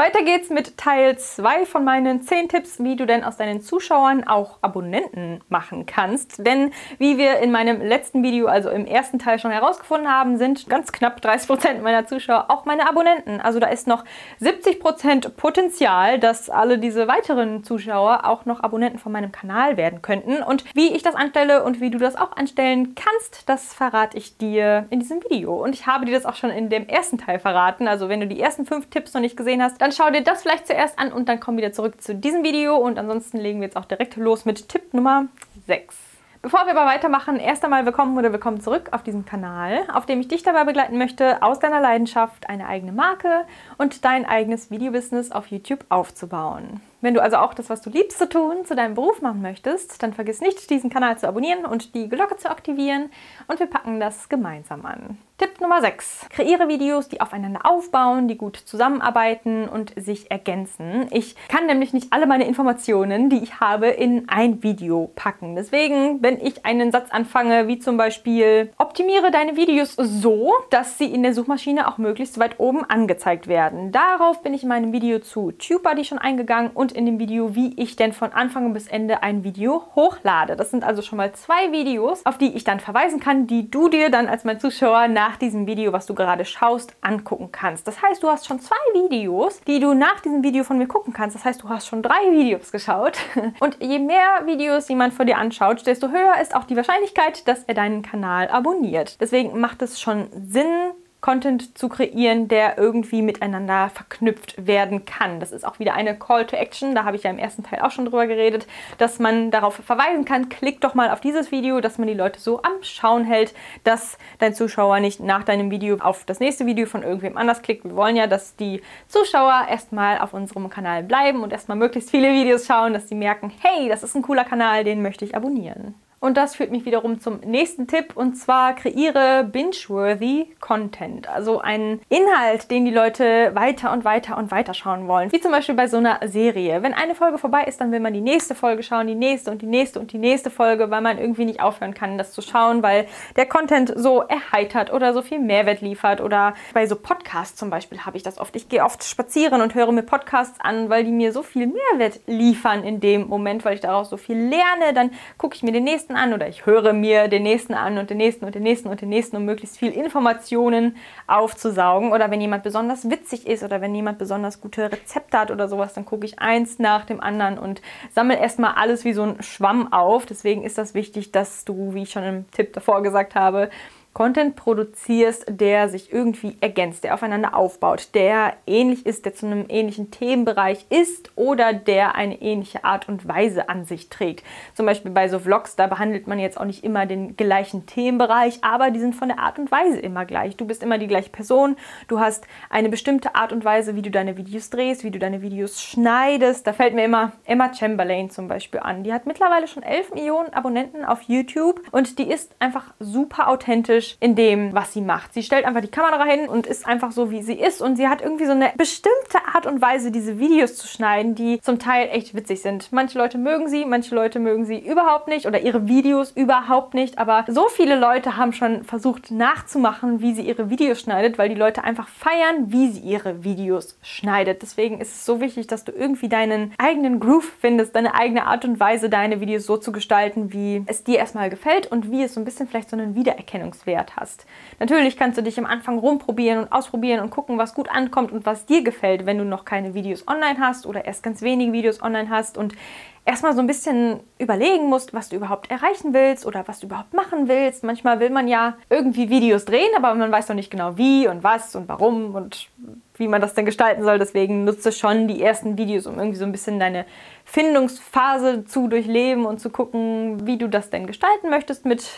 Weiter geht's mit Teil 2 von meinen 10 Tipps, wie du denn aus deinen Zuschauern auch Abonnenten machen kannst. Denn wie wir in meinem letzten Video, also im ersten Teil schon herausgefunden haben, sind ganz knapp 30% meiner Zuschauer auch meine Abonnenten. Also da ist noch 70% Potenzial, dass alle diese weiteren Zuschauer auch noch Abonnenten von meinem Kanal werden könnten. Und wie ich das anstelle und wie du das auch anstellen kannst, das verrate ich dir in diesem Video. Und ich habe dir das auch schon in dem ersten Teil verraten. Also wenn du die ersten fünf Tipps noch nicht gesehen hast, dann dann schau dir das vielleicht zuerst an und dann komm wieder zurück zu diesem Video. Und ansonsten legen wir jetzt auch direkt los mit Tipp Nummer 6. Bevor wir aber weitermachen, erst einmal willkommen oder willkommen zurück auf diesem Kanal, auf dem ich dich dabei begleiten möchte, aus deiner Leidenschaft eine eigene Marke und dein eigenes Videobusiness auf YouTube aufzubauen. Wenn du also auch das, was du liebst zu tun, zu deinem Beruf machen möchtest, dann vergiss nicht, diesen Kanal zu abonnieren und die Glocke zu aktivieren und wir packen das gemeinsam an. Tipp Nummer 6. Kreiere Videos, die aufeinander aufbauen, die gut zusammenarbeiten und sich ergänzen. Ich kann nämlich nicht alle meine Informationen, die ich habe, in ein Video packen. Deswegen, wenn ich einen Satz anfange, wie zum Beispiel, optimiere deine Videos so, dass sie in der Suchmaschine auch möglichst weit oben angezeigt werden. Darauf bin ich in meinem Video zu TubeBuddy schon eingegangen und in dem Video, wie ich denn von Anfang bis Ende ein Video hochlade. Das sind also schon mal zwei Videos, auf die ich dann verweisen kann, die du dir dann als mein Zuschauer nach diesem Video, was du gerade schaust, angucken kannst. Das heißt, du hast schon zwei Videos, die du nach diesem Video von mir gucken kannst. Das heißt, du hast schon drei Videos geschaut. Und je mehr Videos jemand vor dir anschaut, desto höher ist auch die Wahrscheinlichkeit, dass er deinen Kanal abonniert. Deswegen macht es schon Sinn, Content zu kreieren, der irgendwie miteinander verknüpft werden kann. Das ist auch wieder eine Call to Action, da habe ich ja im ersten Teil auch schon drüber geredet, dass man darauf verweisen kann, klick doch mal auf dieses Video, dass man die Leute so am Schauen hält, dass dein Zuschauer nicht nach deinem Video auf das nächste Video von irgendwem anders klickt. Wir wollen ja, dass die Zuschauer erstmal auf unserem Kanal bleiben und erstmal möglichst viele Videos schauen, dass sie merken, hey, das ist ein cooler Kanal, den möchte ich abonnieren. Und das führt mich wiederum zum nächsten Tipp und zwar kreiere binge-worthy Content. Also einen Inhalt, den die Leute weiter und weiter und weiter schauen wollen. Wie zum Beispiel bei so einer Serie. Wenn eine Folge vorbei ist, dann will man die nächste Folge schauen, die nächste und die nächste und die nächste Folge, weil man irgendwie nicht aufhören kann, das zu schauen, weil der Content so erheitert oder so viel Mehrwert liefert. Oder bei so Podcasts zum Beispiel habe ich das oft. Ich gehe oft spazieren und höre mir Podcasts an, weil die mir so viel Mehrwert liefern in dem Moment, weil ich daraus so viel lerne. Dann gucke ich mir den nächsten nächsten an oder ich höre mir den nächsten an und den nächsten und den nächsten und den nächsten, um möglichst viel Informationen aufzusaugen. Oder wenn jemand besonders witzig ist oder wenn jemand besonders gute Rezepte hat oder sowas, dann gucke ich eins nach dem anderen und sammle erstmal alles wie so ein Schwamm auf. Deswegen ist das wichtig, dass du, wie ich schon im Tipp davor gesagt habe, Content produzierst, der sich irgendwie ergänzt, der aufeinander aufbaut, der ähnlich ist, der zu einem ähnlichen Themenbereich ist oder der eine ähnliche Art und Weise an sich trägt. Zum Beispiel bei so Vlogs, da behandelt man jetzt auch nicht immer den gleichen Themenbereich, aber die sind von der Art und Weise immer gleich. Du bist immer die gleiche Person, du hast eine bestimmte Art und Weise, wie du deine Videos drehst, wie du deine Videos schneidest. Da fällt mir immer Emma Chamberlain zum Beispiel an. Die hat mittlerweile schon 11 Millionen Abonnenten auf YouTube und die ist einfach super authentisch authentisch in dem, was sie macht. Sie stellt einfach die Kamera hin und ist einfach so, wie sie ist. Und sie hat irgendwie so eine bestimmte Art und Weise, diese Videos zu schneiden, die zum Teil echt witzig sind. Manche Leute mögen sie, manche Leute mögen sie überhaupt nicht oder ihre Videos überhaupt nicht. Aber so viele Leute haben schon versucht nachzumachen, wie sie ihre Videos schneidet, weil die Leute einfach feiern, wie sie ihre Videos schneidet. Deswegen ist es so wichtig, dass du irgendwie deinen eigenen Groove findest, deine eigene Art und Weise, deine Videos so zu gestalten, wie es dir erstmal gefällt und wie es so ein bisschen vielleicht so einen Wiedererkennungswert Wert hast. Natürlich kannst du dich am Anfang rumprobieren und ausprobieren und gucken, was gut ankommt und was dir gefällt, wenn du noch keine Videos online hast oder erst ganz wenige Videos online hast und erstmal so ein bisschen überlegen musst, was du überhaupt erreichen willst oder was du überhaupt machen willst. Manchmal will man ja irgendwie Videos drehen, aber man weiß noch nicht genau wie und was und warum und wie man das denn gestalten soll. Deswegen nutze schon die ersten Videos, um irgendwie so ein bisschen deine Findungsphase zu durchleben und zu gucken, wie du das denn gestalten möchtest mit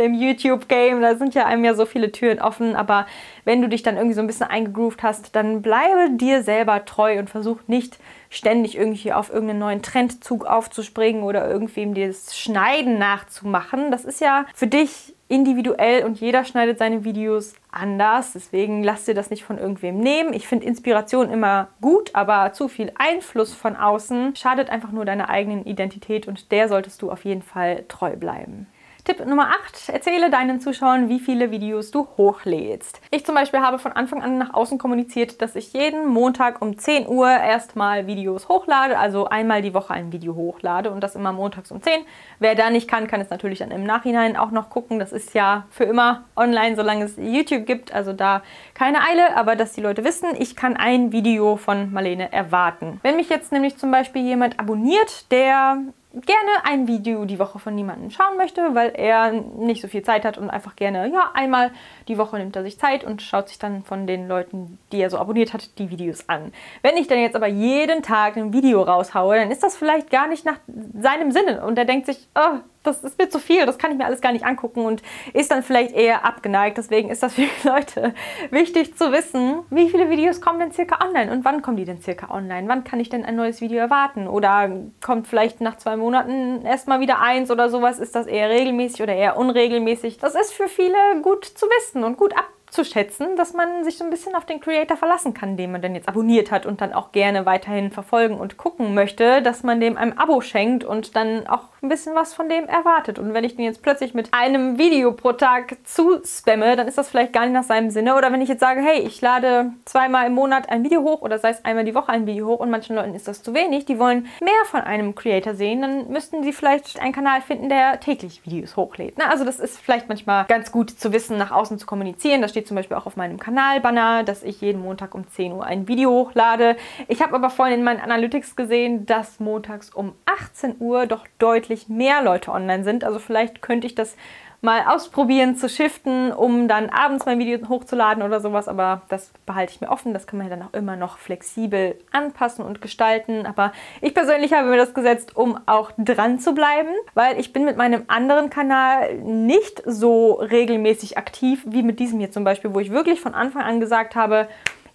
dem YouTube-Game. Da sind ja einem ja so viele Türen offen. Aber wenn du dich dann irgendwie so ein bisschen eingegroovt hast, dann bleibe dir selber treu und versuch nicht ständig irgendwie auf irgendeinen neuen Trendzug aufzuspringen oder irgendwem das Schneiden nachzumachen. Das ist ja für dich individuell und jeder schneidet seine Videos anders. Deswegen lass dir das nicht von irgendwem nehmen. Ich finde Inspiration immer gut, aber zu viel Einfluss von außen schadet einfach nur deiner eigenen Identität und der solltest du auf jeden Fall treu bleiben. Tipp Nummer 8. Erzähle deinen Zuschauern, wie viele Videos du hochlädst. Ich zum Beispiel habe von Anfang an nach außen kommuniziert, dass ich jeden Montag um 10 Uhr erstmal Videos hochlade, also einmal die Woche ein Video hochlade und das immer montags um 10. Wer da nicht kann, kann es natürlich dann im Nachhinein auch noch gucken. Das ist ja für immer online, solange es YouTube gibt, also da keine Eile, aber dass die Leute wissen, ich kann ein Video von Marlene erwarten. Wenn mich jetzt nämlich zum Beispiel jemand abonniert, der gerne ein Video die Woche von niemandem schauen möchte, weil er nicht so viel Zeit hat und einfach gerne, ja, einmal die Woche nimmt er sich Zeit und schaut sich dann von den Leuten, die er so abonniert hat, die Videos an. Wenn ich dann jetzt aber jeden Tag ein Video raushaue, dann ist das vielleicht gar nicht nach seinem Sinne und er denkt sich, oh, das ist mir zu viel, das kann ich mir alles gar nicht angucken und ist dann vielleicht eher abgeneigt. Deswegen ist das für die Leute wichtig zu wissen, wie viele Videos kommen denn circa online und wann kommen die denn circa online? Wann kann ich denn ein neues Video erwarten? Oder kommt vielleicht nach zwei Monaten erstmal wieder eins oder sowas? Ist das eher regelmäßig oder eher unregelmäßig? Das ist für viele gut zu wissen und gut ab zu schätzen, dass man sich so ein bisschen auf den Creator verlassen kann, den man dann jetzt abonniert hat und dann auch gerne weiterhin verfolgen und gucken möchte, dass man dem ein Abo schenkt und dann auch ein bisschen was von dem erwartet. Und wenn ich den jetzt plötzlich mit einem Video pro Tag zu spamme, dann ist das vielleicht gar nicht nach seinem Sinne. Oder wenn ich jetzt sage, hey, ich lade zweimal im Monat ein Video hoch oder sei es einmal die Woche ein Video hoch und manchen Leuten ist das zu wenig, die wollen mehr von einem Creator sehen, dann müssten sie vielleicht einen Kanal finden, der täglich Videos hochlädt. Na, also das ist vielleicht manchmal ganz gut zu wissen, nach außen zu kommunizieren. Das steht zum Beispiel auch auf meinem Kanalbanner, dass ich jeden Montag um 10 Uhr ein Video hochlade. Ich habe aber vorhin in meinen Analytics gesehen, dass montags um 18 Uhr doch deutlich mehr Leute online sind. Also vielleicht könnte ich das mal ausprobieren zu shiften, um dann abends mein Video hochzuladen oder sowas. Aber das behalte ich mir offen. Das kann man ja dann auch immer noch flexibel anpassen und gestalten. Aber ich persönlich habe mir das gesetzt, um auch dran zu bleiben, weil ich bin mit meinem anderen Kanal nicht so regelmäßig aktiv wie mit diesem hier zum Beispiel, wo ich wirklich von Anfang an gesagt habe,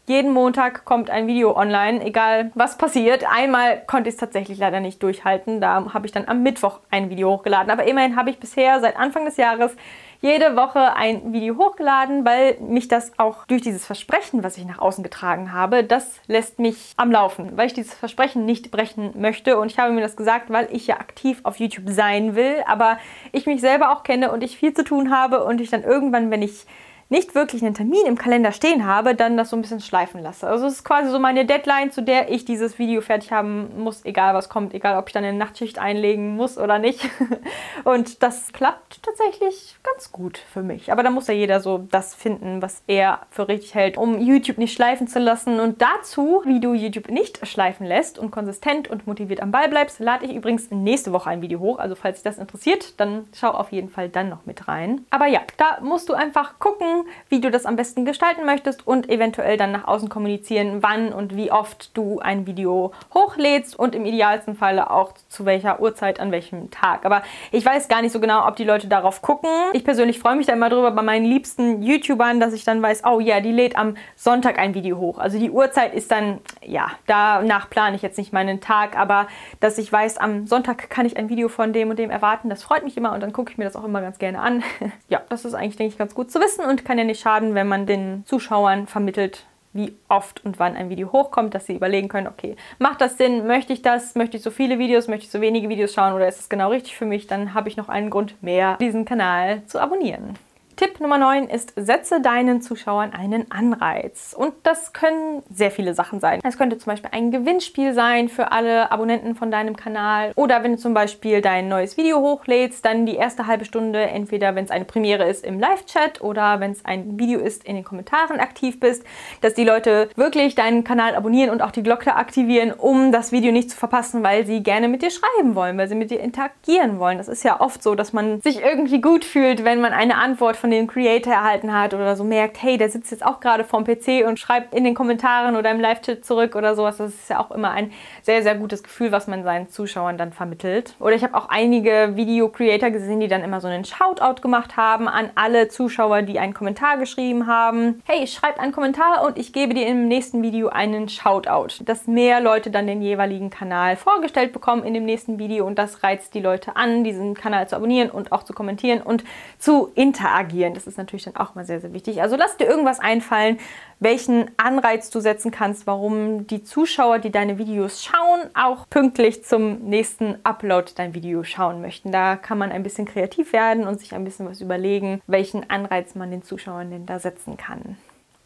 jeden Montag kommt ein Video online, egal was passiert. Einmal konnte ich es tatsächlich leider nicht durchhalten. Da habe ich dann am Mittwoch ein Video hochgeladen. Aber immerhin habe ich bisher seit Anfang des Jahres jede Woche ein Video hochgeladen, weil mich das auch durch dieses Versprechen, was ich nach außen getragen habe, das lässt mich am Laufen, weil ich dieses Versprechen nicht brechen möchte. Und ich habe mir das gesagt, weil ich ja aktiv auf YouTube sein will, aber ich mich selber auch kenne und ich viel zu tun habe und ich dann irgendwann, wenn ich nicht wirklich einen Termin im Kalender stehen habe, dann das so ein bisschen schleifen lasse. Also es ist quasi so meine Deadline, zu der ich dieses Video fertig haben muss, egal was kommt, egal ob ich dann eine Nachtschicht einlegen muss oder nicht. Und das klappt tatsächlich ganz gut für mich. Aber da muss ja jeder so das finden, was er für richtig hält, um YouTube nicht schleifen zu lassen. Und dazu, wie du YouTube nicht schleifen lässt und konsistent und motiviert am Ball bleibst, lade ich übrigens nächste Woche ein Video hoch. Also falls dich das interessiert, dann schau auf jeden Fall dann noch mit rein. Aber ja, da musst du einfach gucken, wie du das am besten gestalten möchtest und eventuell dann nach außen kommunizieren, wann und wie oft du ein Video hochlädst und im idealsten Falle auch zu welcher Uhrzeit, an welchem Tag. Aber ich weiß gar nicht so genau, ob die Leute darauf gucken. Ich persönlich freue mich da immer drüber bei meinen liebsten YouTubern, dass ich dann weiß, oh ja, die lädt am Sonntag ein Video hoch. Also die Uhrzeit ist dann, ja, danach plane ich jetzt nicht meinen Tag, aber dass ich weiß, am Sonntag kann ich ein Video von dem und dem erwarten, das freut mich immer und dann gucke ich mir das auch immer ganz gerne an. ja, das ist eigentlich, denke ich, ganz gut zu wissen und kann ja nicht schaden, wenn man den Zuschauern vermittelt, wie oft und wann ein Video hochkommt, dass sie überlegen können, okay, macht das Sinn, möchte ich das, möchte ich so viele Videos, möchte ich so wenige Videos schauen? Oder ist es genau richtig für mich, dann habe ich noch einen Grund mehr, diesen Kanal zu abonnieren. Tipp Nummer 9 ist, setze deinen Zuschauern einen Anreiz. Und das können sehr viele Sachen sein. Es könnte zum Beispiel ein Gewinnspiel sein für alle Abonnenten von deinem Kanal. Oder wenn du zum Beispiel dein neues Video hochlädst, dann die erste halbe Stunde, entweder wenn es eine Premiere ist im Live-Chat oder wenn es ein Video ist, in den Kommentaren aktiv bist, dass die Leute wirklich deinen Kanal abonnieren und auch die Glocke aktivieren, um das Video nicht zu verpassen, weil sie gerne mit dir schreiben wollen, weil sie mit dir interagieren wollen. Das ist ja oft so, dass man sich irgendwie gut fühlt, wenn man eine Antwort von von dem Creator erhalten hat oder so merkt, hey, der sitzt jetzt auch gerade vorm PC und schreibt in den Kommentaren oder im Live-Chat zurück oder sowas. Das ist ja auch immer ein sehr, sehr gutes Gefühl, was man seinen Zuschauern dann vermittelt. Oder ich habe auch einige Video-Creator gesehen, die dann immer so einen Shoutout gemacht haben an alle Zuschauer, die einen Kommentar geschrieben haben. Hey, schreibt einen Kommentar und ich gebe dir im nächsten Video einen Shoutout. Dass mehr Leute dann den jeweiligen Kanal vorgestellt bekommen in dem nächsten Video und das reizt die Leute an, diesen Kanal zu abonnieren und auch zu kommentieren und zu interagieren reagieren. Das ist natürlich dann auch mal sehr, sehr wichtig. Also lass dir irgendwas einfallen, welchen Anreiz du setzen kannst, warum die Zuschauer, die deine Videos schauen, auch pünktlich zum nächsten Upload dein Video schauen möchten. Da kann man ein bisschen kreativ werden und sich ein bisschen was überlegen, welchen Anreiz man den Zuschauern denn da setzen kann.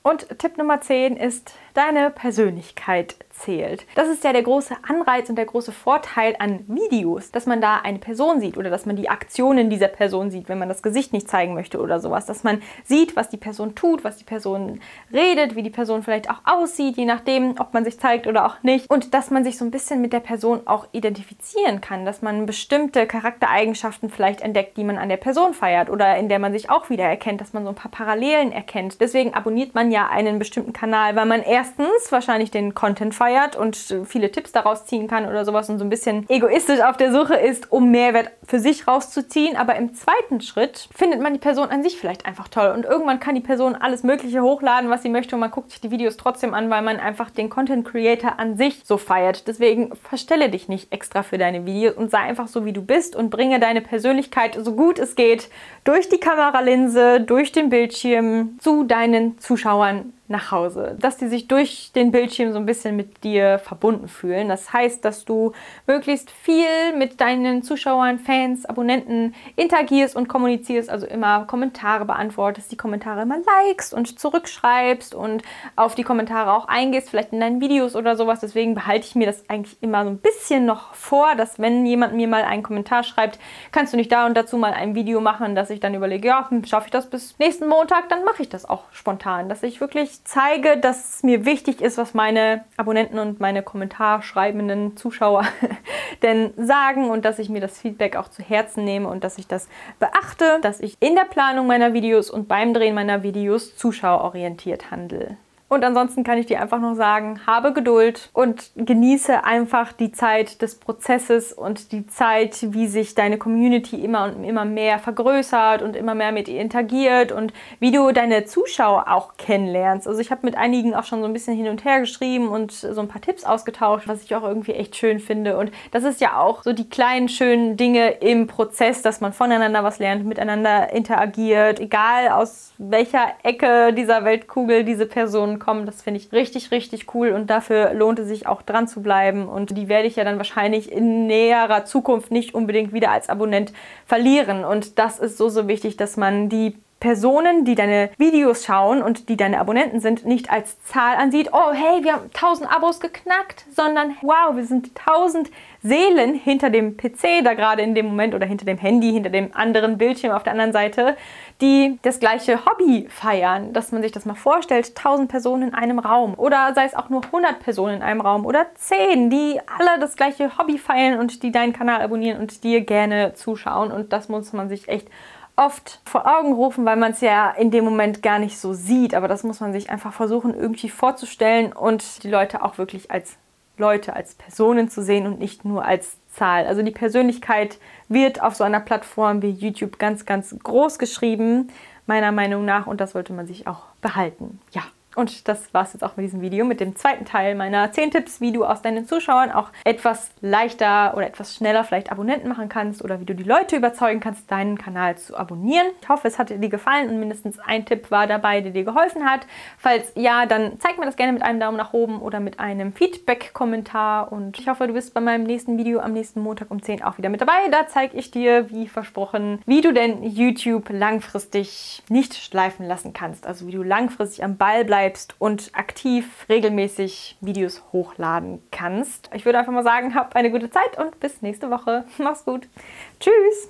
Und Tipp Nummer 10 ist, deine Persönlichkeit zählt. Das ist ja der große Anreiz und der große Vorteil an Videos, dass man da eine Person sieht oder dass man die Aktionen dieser Person sieht, wenn man das Gesicht nicht zeigen möchte oder sowas, dass man sieht, was die Person tut, was die Person redet, wie die Person vielleicht auch aussieht, je nachdem, ob man sich zeigt oder auch nicht und dass man sich so ein bisschen mit der Person auch identifizieren kann, dass man bestimmte Charaktereigenschaften vielleicht entdeckt, die man an der Person feiert oder in der man sich auch wieder erkennt, dass man so ein paar Parallelen erkennt. Deswegen abonniert man ja einen bestimmten Kanal, weil man erstens wahrscheinlich den Content feiert und viele Tipps daraus ziehen kann oder sowas und so ein bisschen egoistisch auf der Suche ist, um Mehrwert für sich rauszuziehen. Aber im zweiten Schritt findet man die Person an sich vielleicht einfach toll und irgendwann kann die Person alles Mögliche hochladen, was sie möchte und man guckt sich die Videos trotzdem an, weil man einfach den Content Creator an sich so feiert. Deswegen verstelle dich nicht extra für deine Videos und sei einfach so, wie du bist und bringe deine Persönlichkeit so gut es geht durch die Kameralinse, durch den Bildschirm zu deinen Zuschauern one nach Hause, dass die sich durch den Bildschirm so ein bisschen mit dir verbunden fühlen. Das heißt, dass du möglichst viel mit deinen Zuschauern, Fans, Abonnenten interagierst und kommunizierst, also immer Kommentare beantwortest, die Kommentare immer likest und zurückschreibst und auf die Kommentare auch eingehst, vielleicht in deinen Videos oder sowas. Deswegen behalte ich mir das eigentlich immer so ein bisschen noch vor, dass wenn jemand mir mal einen Kommentar schreibt, kannst du nicht da und dazu mal ein Video machen, dass ich dann überlege, ja, hm, schaffe ich das bis nächsten Montag, dann mache ich das auch spontan, dass ich wirklich zeige, dass es mir wichtig ist, was meine Abonnenten und meine kommentarschreibenden Zuschauer denn sagen und dass ich mir das Feedback auch zu Herzen nehme und dass ich das beachte, dass ich in der Planung meiner Videos und beim Drehen meiner Videos zuschauerorientiert handle. Und ansonsten kann ich dir einfach noch sagen, habe Geduld und genieße einfach die Zeit des Prozesses und die Zeit, wie sich deine Community immer und immer mehr vergrößert und immer mehr mit ihr interagiert und wie du deine Zuschauer auch kennenlernst. Also ich habe mit einigen auch schon so ein bisschen hin und her geschrieben und so ein paar Tipps ausgetauscht, was ich auch irgendwie echt schön finde. Und das ist ja auch so die kleinen schönen Dinge im Prozess, dass man voneinander was lernt, miteinander interagiert, egal aus welcher Ecke dieser Weltkugel diese Person kommen. Das finde ich richtig, richtig cool und dafür lohnt es sich auch dran zu bleiben. Und die werde ich ja dann wahrscheinlich in näherer Zukunft nicht unbedingt wieder als Abonnent verlieren. Und das ist so, so wichtig, dass man die Personen, die deine Videos schauen und die deine Abonnenten sind, nicht als Zahl ansieht, oh hey, wir haben 1000 Abos geknackt, sondern wow, wir sind 1000 Seelen hinter dem PC da gerade in dem Moment oder hinter dem Handy, hinter dem anderen Bildschirm auf der anderen Seite, die das gleiche Hobby feiern, dass man sich das mal vorstellt, 1000 Personen in einem Raum oder sei es auch nur 100 Personen in einem Raum oder 10, die alle das gleiche Hobby feiern und die deinen Kanal abonnieren und dir gerne zuschauen und das muss man sich echt oft vor Augen rufen, weil man es ja in dem Moment gar nicht so sieht. Aber das muss man sich einfach versuchen, irgendwie vorzustellen und die Leute auch wirklich als Leute, als Personen zu sehen und nicht nur als Zahl. Also die Persönlichkeit wird auf so einer Plattform wie YouTube ganz, ganz groß geschrieben, meiner Meinung nach. Und das sollte man sich auch behalten. Ja. Und das war es jetzt auch mit diesem Video, mit dem zweiten Teil meiner 10 Tipps, wie du aus deinen Zuschauern auch etwas leichter oder etwas schneller vielleicht Abonnenten machen kannst oder wie du die Leute überzeugen kannst, deinen Kanal zu abonnieren. Ich hoffe, es hat dir gefallen und mindestens ein Tipp war dabei, der dir geholfen hat. Falls ja, dann zeig mir das gerne mit einem Daumen nach oben oder mit einem Feedback-Kommentar und ich hoffe, du bist bei meinem nächsten Video am nächsten Montag um 10 auch wieder mit dabei. Da zeige ich dir, wie versprochen, wie du denn YouTube langfristig nicht schleifen lassen kannst. Also wie du langfristig am Ball bleibst bleibst und aktiv regelmäßig Videos hochladen kannst. Ich würde einfach mal sagen, hab eine gute Zeit und bis nächste Woche. Mach's gut. Tschüss.